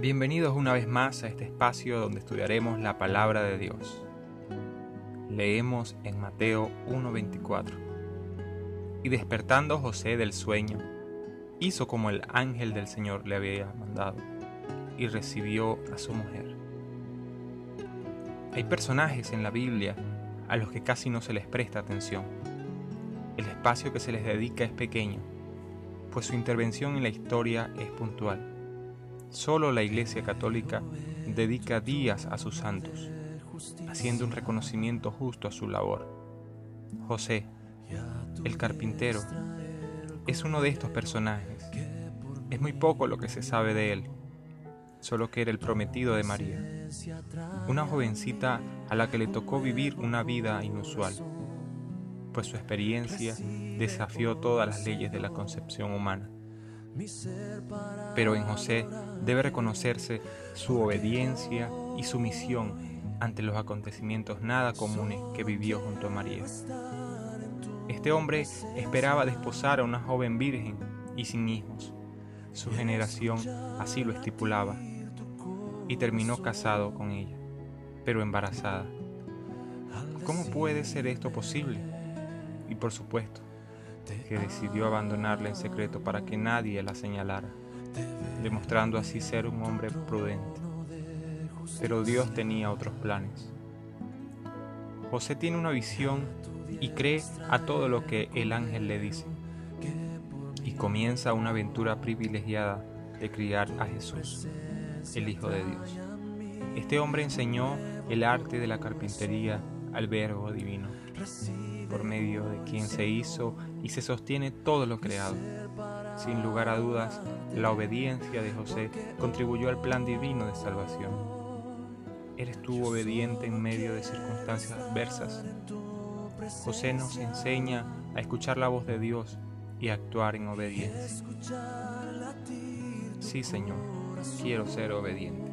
Bienvenidos una vez más a este espacio donde estudiaremos la palabra de Dios. Leemos en Mateo 1:24. Y despertando José del sueño, hizo como el ángel del Señor le había mandado, y recibió a su mujer. Hay personajes en la Biblia a los que casi no se les presta atención. El espacio que se les dedica es pequeño, pues su intervención en la historia es puntual. Solo la Iglesia Católica dedica días a sus santos, haciendo un reconocimiento justo a su labor. José, el carpintero, es uno de estos personajes. Es muy poco lo que se sabe de él, solo que era el prometido de María, una jovencita a la que le tocó vivir una vida inusual, pues su experiencia desafió todas las leyes de la concepción humana. Pero en José debe reconocerse su obediencia y sumisión ante los acontecimientos nada comunes que vivió junto a María. Este hombre esperaba desposar a una joven virgen y sin hijos. Su generación así lo estipulaba y terminó casado con ella, pero embarazada. ¿Cómo puede ser esto posible? Y por supuesto, que decidió abandonarla en secreto para que nadie la señalara, demostrando así ser un hombre prudente. Pero Dios tenía otros planes. José tiene una visión y cree a todo lo que el ángel le dice. Y comienza una aventura privilegiada de criar a Jesús el Hijo de Dios. Este hombre enseñó el arte de la carpintería al Verbo Divino, por medio de quien se hizo y se sostiene todo lo creado. Sin lugar a dudas, la obediencia de José contribuyó al plan divino de salvación. Él estuvo obediente en medio de circunstancias adversas. José nos enseña a escuchar la voz de Dios y a actuar en obediencia. Sí, Señor quiero ser obediente.